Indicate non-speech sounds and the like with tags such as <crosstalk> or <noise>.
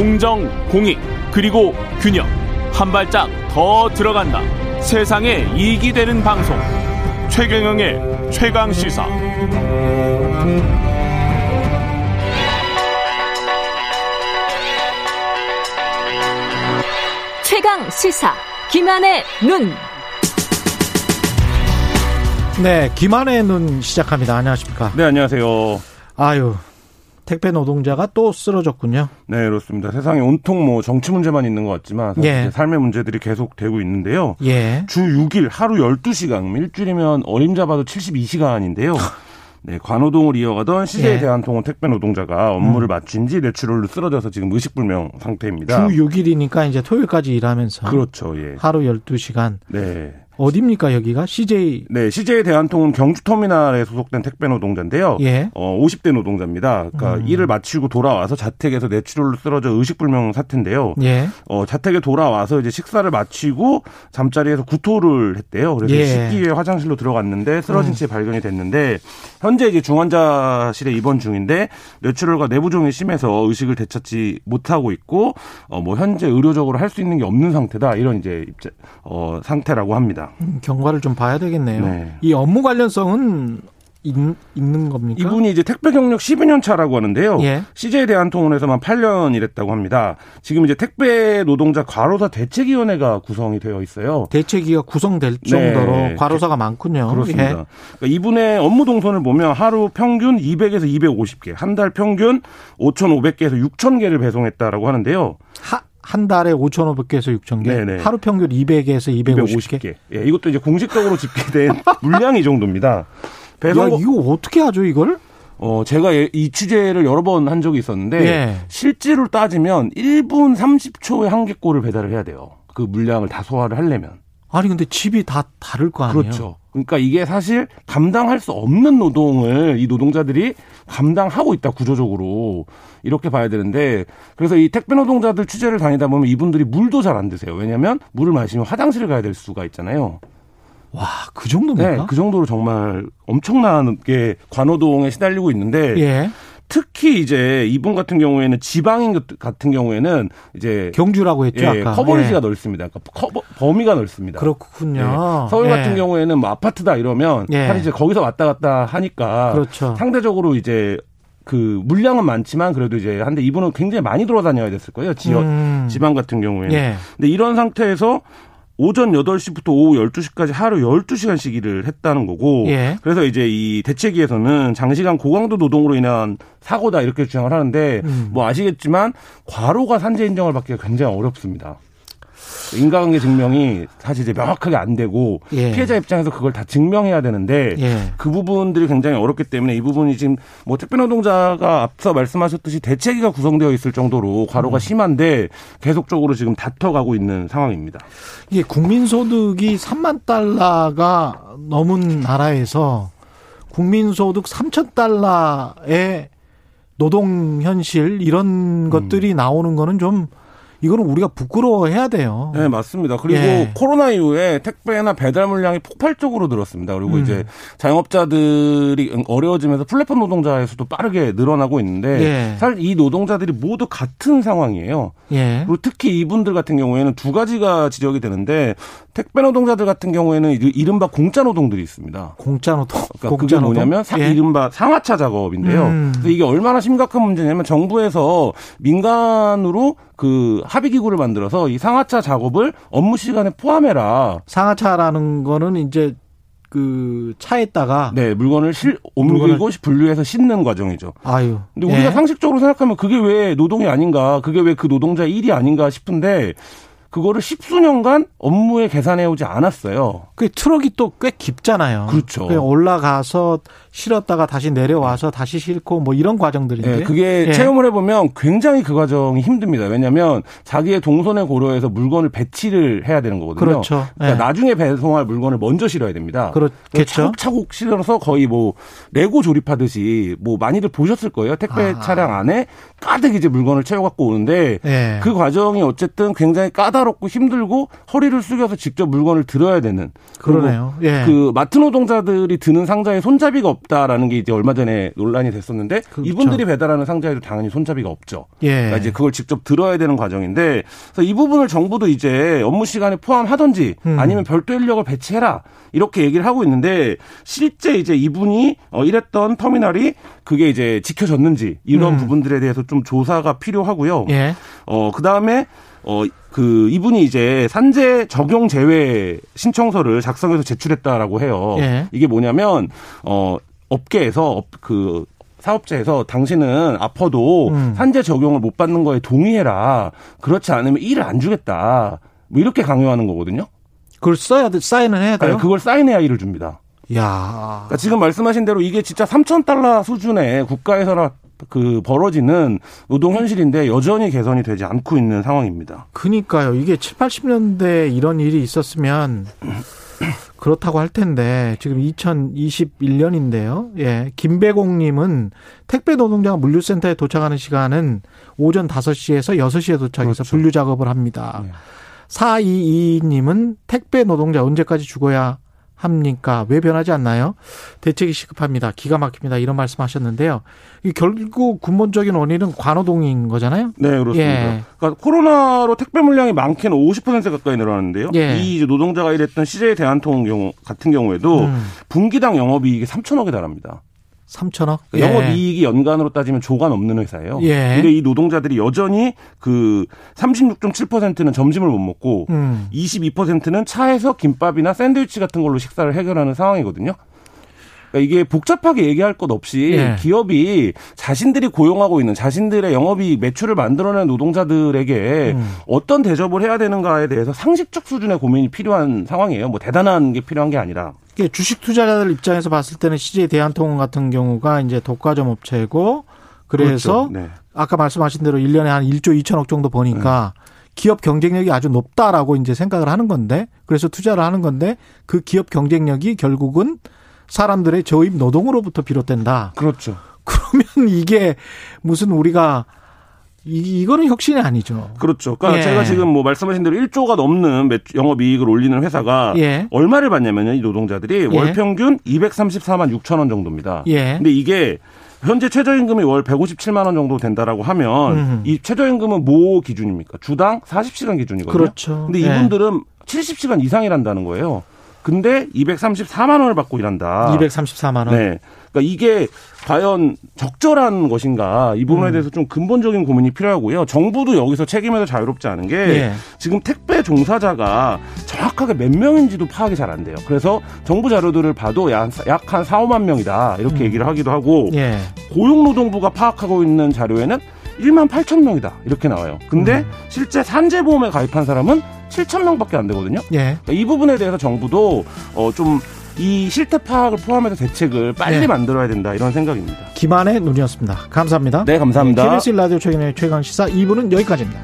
공정, 공익, 그리고 균형. 한 발짝 더 들어간다. 세상에 이익이 되는 방송. 최경영의 최강 시사. 최강 시사. 김한의 눈. 네, 김한의 눈 시작합니다. 안녕하십니까? 네, 안녕하세요. 아유, 택배 노동자가 또 쓰러졌군요. 네, 그렇습니다. 세상에 온통 뭐 정치 문제만 있는 것 같지만 예. 삶의 문제들이 계속 되고 있는데요. 예. 주 6일 하루 12시간, 일주일이면 어림잡아도 72시간인데요. <laughs> 네, 관호동을 이어가던 CJ 예. 음. 대한 통운 택배 노동자가 업무를 마친 뒤 뇌출혈로 쓰러져서 지금 의식불명 상태입니다. 주 6일이니까 이제 토요일까지 일하면서 그렇죠, 예. 하루 12시간. 네. 어딥니까, 여기가? CJ. 네, CJ 대한통운 경주터미널에 소속된 택배 노동자인데요. 예. 어, 50대 노동자입니다. 그러니까 음. 일을 마치고 돌아와서 자택에서 뇌출혈로 쓰러져 의식불명 사태인데요. 예. 어, 자택에 돌아와서 이제 식사를 마치고 잠자리에서 구토를 했대요. 그래서 예. 음. 씻기 위해 화장실로 들어갔는데 쓰러진 채 발견이 됐는데 현재 이제 중환자실에 입원 중인데 뇌출혈과 내부종이 심해서 의식을 되찾지 못하고 있고 어, 뭐 현재 의료적으로 할 수 있는 게 없는 상태다 이런 이제 입자, 어, 상태라고 합니다. 음, 경과를 좀 봐야 되겠네요. 네. 이 업무 관련성은 있, 있는 겁니까? 이분이 이제 택배 경력 12년 차라고 하는데요. 예. CJ 대한통운에서만 8년 일했다고 합니다. 지금 이제 택배 노동자 과로사 대책위원회가 구성이 되어 있어요. 대책위가 구성될 정도로 네. 과로사가 많군요. 그렇습니다. 예. 그러니까 이분의 업무 동선을 보면 하루 평균 200에서 250개, 한 달 평균 5,500개에서 6,000개를 배송했다라고 하는데요. 하, 한 달에 5,500개에서 6,000개. 네네. 하루 평균 200에서 250개. 250개. 예, 이것도 이제 공식적으로 집계된 <laughs> 물량 이 정도입니다. 야, 배송 이거 어떻게 하죠, 이걸? 어 제가 예- 이 취재를 여러 번 한 적이 있었는데 예. 실제로 따지면 1분 30초에 한 개 꼴을 배달을 해야 돼요. 그 물량을 다 소화를 하려면. 아니, 근데 집이 다 다를 거 아니에요? 그렇죠. 그러니까 이게 사실 감당할 수 없는 노동을 이 노동자들이 감당하고 있다 구조적으로 이렇게 봐야 되는데 그래서 이 택배 노동자들 취재를 다니다 보면 이분들이 물도 잘 안 드세요. 왜냐하면 물을 마시면 화장실을 가야 될 수가 있잖아요. 와, 그 정도입니까? 네, 그 정도로 정말 엄청나게 관호동에 시달리고 있는데 예. 특히 이제 이분 같은 경우에는 지방인 것- 같은 경우에는 이제 경주라고 했죠, 예, 아까. 커버리지가 예. 넓습니다. 그러니까 커버, 범위가 넓습니다. 그렇군요. 예. 서울 예. 같은 경우에는 뭐 아파트다 이러면 예. 사실 이제 거기서 왔다 갔다 하니까 그렇죠. 상대적으로 이제 그 물량은 많지만 그래도 이제 한데 이분은 굉장히 많이 돌아다녀야 됐을 거예요. 지역 음. 지방 같은 경우에는. 예. 근데 이런 상태에서 오전 8시부터 오후 12시까지 하루 12시간씩 일을 했다는 거고 예. 그래서 이제 이 대책위에서는 장시간 고강도 노동으로 인한 사고다 이렇게 주장을 하는데 음. 뭐 아시겠지만 과로가 산재 인정을 받기가 굉장히 어렵습니다. 인과관계 증명이 사실 이제 명확하게 안 되고 예. 피해자 입장에서 그걸 다 증명해야 되는데 예. 그 부분들이 굉장히 어렵기 때문에 이 부분이 지금 뭐 택배 노동자가 앞서 말씀하셨듯이 대책위가 구성되어 있을 정도로 과로가 음. 심한데 계속적으로 지금 다퉈가고 있는 상황입니다. 이게 국민소득이 3만 달러가 넘은 나라에서 국민소득 3천 달러의 노동 현실 이런 것들이 나오는 거는 좀 이거는 우리가 부끄러워해야 돼요. 네, 맞습니다. 그리고 예. 코로나 이후에 택배나 배달 물량이 폭발적으로 늘었습니다. 그리고 음. 이제 자영업자들이 어려워지면서 플랫폼 노동자의 수도 빠르게 늘어나고 있는데 예. 사실 이 노동자들이 모두 같은 상황이에요. 예. 그리고 특히 이분들 같은 경우에는 두 가지가 지적이 되는데 택배 노동자들 같은 경우에는 이- 이른바 공짜 노동들이 있습니다. 공짜 노동. 그러니까 공짜 그게 노동? 뭐냐면 사- 예. 이른바 상하차 작업인데요. 음. 이게 얼마나 심각한 문제냐면 정부에서 민간으로 그 합의 기구를 만들어서 이 상하차 작업을 업무 시간에 포함해라. 상하차라는 거는 이제 그 차에다가 네, 물건을 실 물건을- 옮기고 분류해서 싣는 과정이죠. 아유. 근데 우리가 예. 상식적으로 생각하면 그게 왜 노동이 아닌가, 그게 왜 그 노동자의 일이 아닌가 싶은데 그거를 십수년간 업무에 계산해 오지 않았어요. 그 트럭이 또 꽤 깊잖아요. 그렇죠. 올라가서 실었다가 다시 내려와서 다시 싣고 뭐 이런 과정들인데. 예, 그게 예. 체험을 해보면 굉장히 그 과정이 힘듭니다. 왜냐하면 자기의 동선에 고려해서 물건을 배치를 해야 되는 거거든요. 그렇죠. 그러니까 예. 나중에 배송할 물건을 먼저 실어야 됩니다. 그렇겠죠. 차곡차곡 실어서 거의 뭐 레고 조립하듯이 뭐 많이들 보셨을 거예요. 택배 아. 차량 안에 가득 이제 물건을 채워 갖고 오는데 예. 그 과정이 어쨌든 굉장히 까다롭고 까다롭고 힘들고 허리를 숙여서 직접 물건을 들어야 되는 그러네요. 예. 그 마트 노동자들이 드는 상자에 손잡이가 없다라는 게 이제 얼마 전에 논란이 됐었는데 그렇죠. 이분들이 배달하는 상자에도 당연히 손잡이가 없죠. 예. 그러니까 이제 그걸 직접 들어야 되는 과정인데 그래서 이 부분을 정부도 이제 업무 시간에 포함하든지 음. 아니면 별도 인력을 배치해라 이렇게 얘기를 하고 있는데 실제 이제 이분이 어 일했던 터미널이 그게 이제 지켜졌는지 이런 음. 부분들에 대해서 좀 조사가 필요하고요. 예. 어, 그 다음에, 어, 그, 이분이 이제 산재 적용 제외 신청서를 작성해서 제출했다라고 해요. 예. 이게 뭐냐면, 어, 업계에서, 업, 그, 사업자에서 당신은 아파도 음. 산재 적용을 못 받는 거에 동의해라. 그렇지 않으면 일을 안 주겠다. 뭐 이렇게 강요하는 거거든요. 그걸 써야 돼, 사인을 해야 돼요? 네, 그걸 사인해야 일을 줍니다. 야. 그러니까 지금 말씀하신 대로 이게 진짜 3천 달러 수준의 국가에서나 그 벌어지는 노동 현실인데 여전히 개선이 되지 않고 있는 상황입니다. 그니까요. 이게 7, 80년대에 이런 일이 있었으면 그렇다고 할 텐데 지금 2021년인데요. 예. 김배공 님은 택배 노동자가 물류센터에 도착하는 시간은 오전 5시에서 6시에 도착해서 그렇죠. 분류 작업을 합니다. 네. 422 님은 택배 노동자 언제까지 죽어야 합니까? 왜 변하지 않나요? 대책이 시급합니다. 기가 막힙니다. 이런 말씀하셨는데요. 이 결국 근본적인 원인은 관호동인 거잖아요. 네, 그렇습니다. 예. 그러니까 코로나로 택배 물량이 많게는 50% 가까이 늘어났는데요. 예. 이 노동자가 일했던 CJ 대한통 경우 같은 경우에도 음. 분기당 영업이익이 3천억에 달합니다. 3천억. 그러니까 영업이익이 연간으로 따지면 조가 넘는 회사예요. 예. 근데 이 노동자들이 여전히 그 36.7%는 점심을 못 먹고 음. 22%는 차에서 김밥이나 샌드위치 같은 걸로 식사를 해결하는 상황이거든요. 그러니까 이게 복잡하게 얘기할 것 없이 예. 기업이 자신들이 고용하고 있는 자신들의 영업이익 매출을 만들어내는 노동자들에게 음. 어떤 대접을 해야 되는가에 대해서 상식적 수준의 고민이 필요한 상황이에요. 뭐 대단한 게 필요한 게 아니라. 주식 투자자들 입장에서 봤을 때는 CJ 대한통운 같은 경우가 이제 독과점 업체고 그래서 그렇죠. 네. 아까 말씀하신 대로 1년에 한 1조 2천억 정도 버니까 기업 경쟁력이 아주 높다라고 이제 생각을 하는 건데 그래서 투자를 하는 건데 그 기업 경쟁력이 결국은 사람들의 저임 노동으로부터 비롯된다. 그렇죠. 그러면 이게 무슨 우리가 이, 이거는 혁신이 아니죠. 그렇죠. 그러니까 예. 제가 지금 뭐 말씀하신 대로 1조가 넘는 매출- 영업 이익을 올리는 회사가 예. 얼마를 받냐면요. 이 노동자들이 예. 월 평균 234만 6천 원 정도입니다. 예. 근데 이게 현재 최저임금이 월 157만 원 정도 된다라고 하면 음. 이 최저임금은 뭐 기준입니까? 주당 40시간 기준이거든요. 그렇죠. 근데 예. 이분들은 70시간 이상이란다는 거예요. 근데 234만 원을 받고 일한다. 234만 원. 네. 그러니까 이게 과연 적절한 것인가 이 부분에 음. 대해서 좀 근본적인 고민이 필요하고요. 정부도 여기서 책임에서 자유롭지 않은 게 예. 지금 택배 종사자가 정확하게 몇 명인지도 파악이 잘 안 돼요. 그래서 정부 자료들을 봐도 약한 4, 5만 명이다 이렇게 음. 얘기를 하기도 하고 예. 고용노동부가 파악하고 있는 자료에는 1만 8천 명이다 이렇게 나와요. 근데 음. 실제 산재보험에 가입한 사람은 7천 명밖에 안 되거든요. 예. 그러니까 이 부분에 대해서 정부도 어, 좀이 실태 파악을 포함해서 대책을 빨리 네. 만들어야 된다 이런 생각입니다. 김한의 눈이었습니다. 감사합니다. 네, 감사합니다. KBS 라디오 최근의 최강 시사 2부는 여기까지입니다.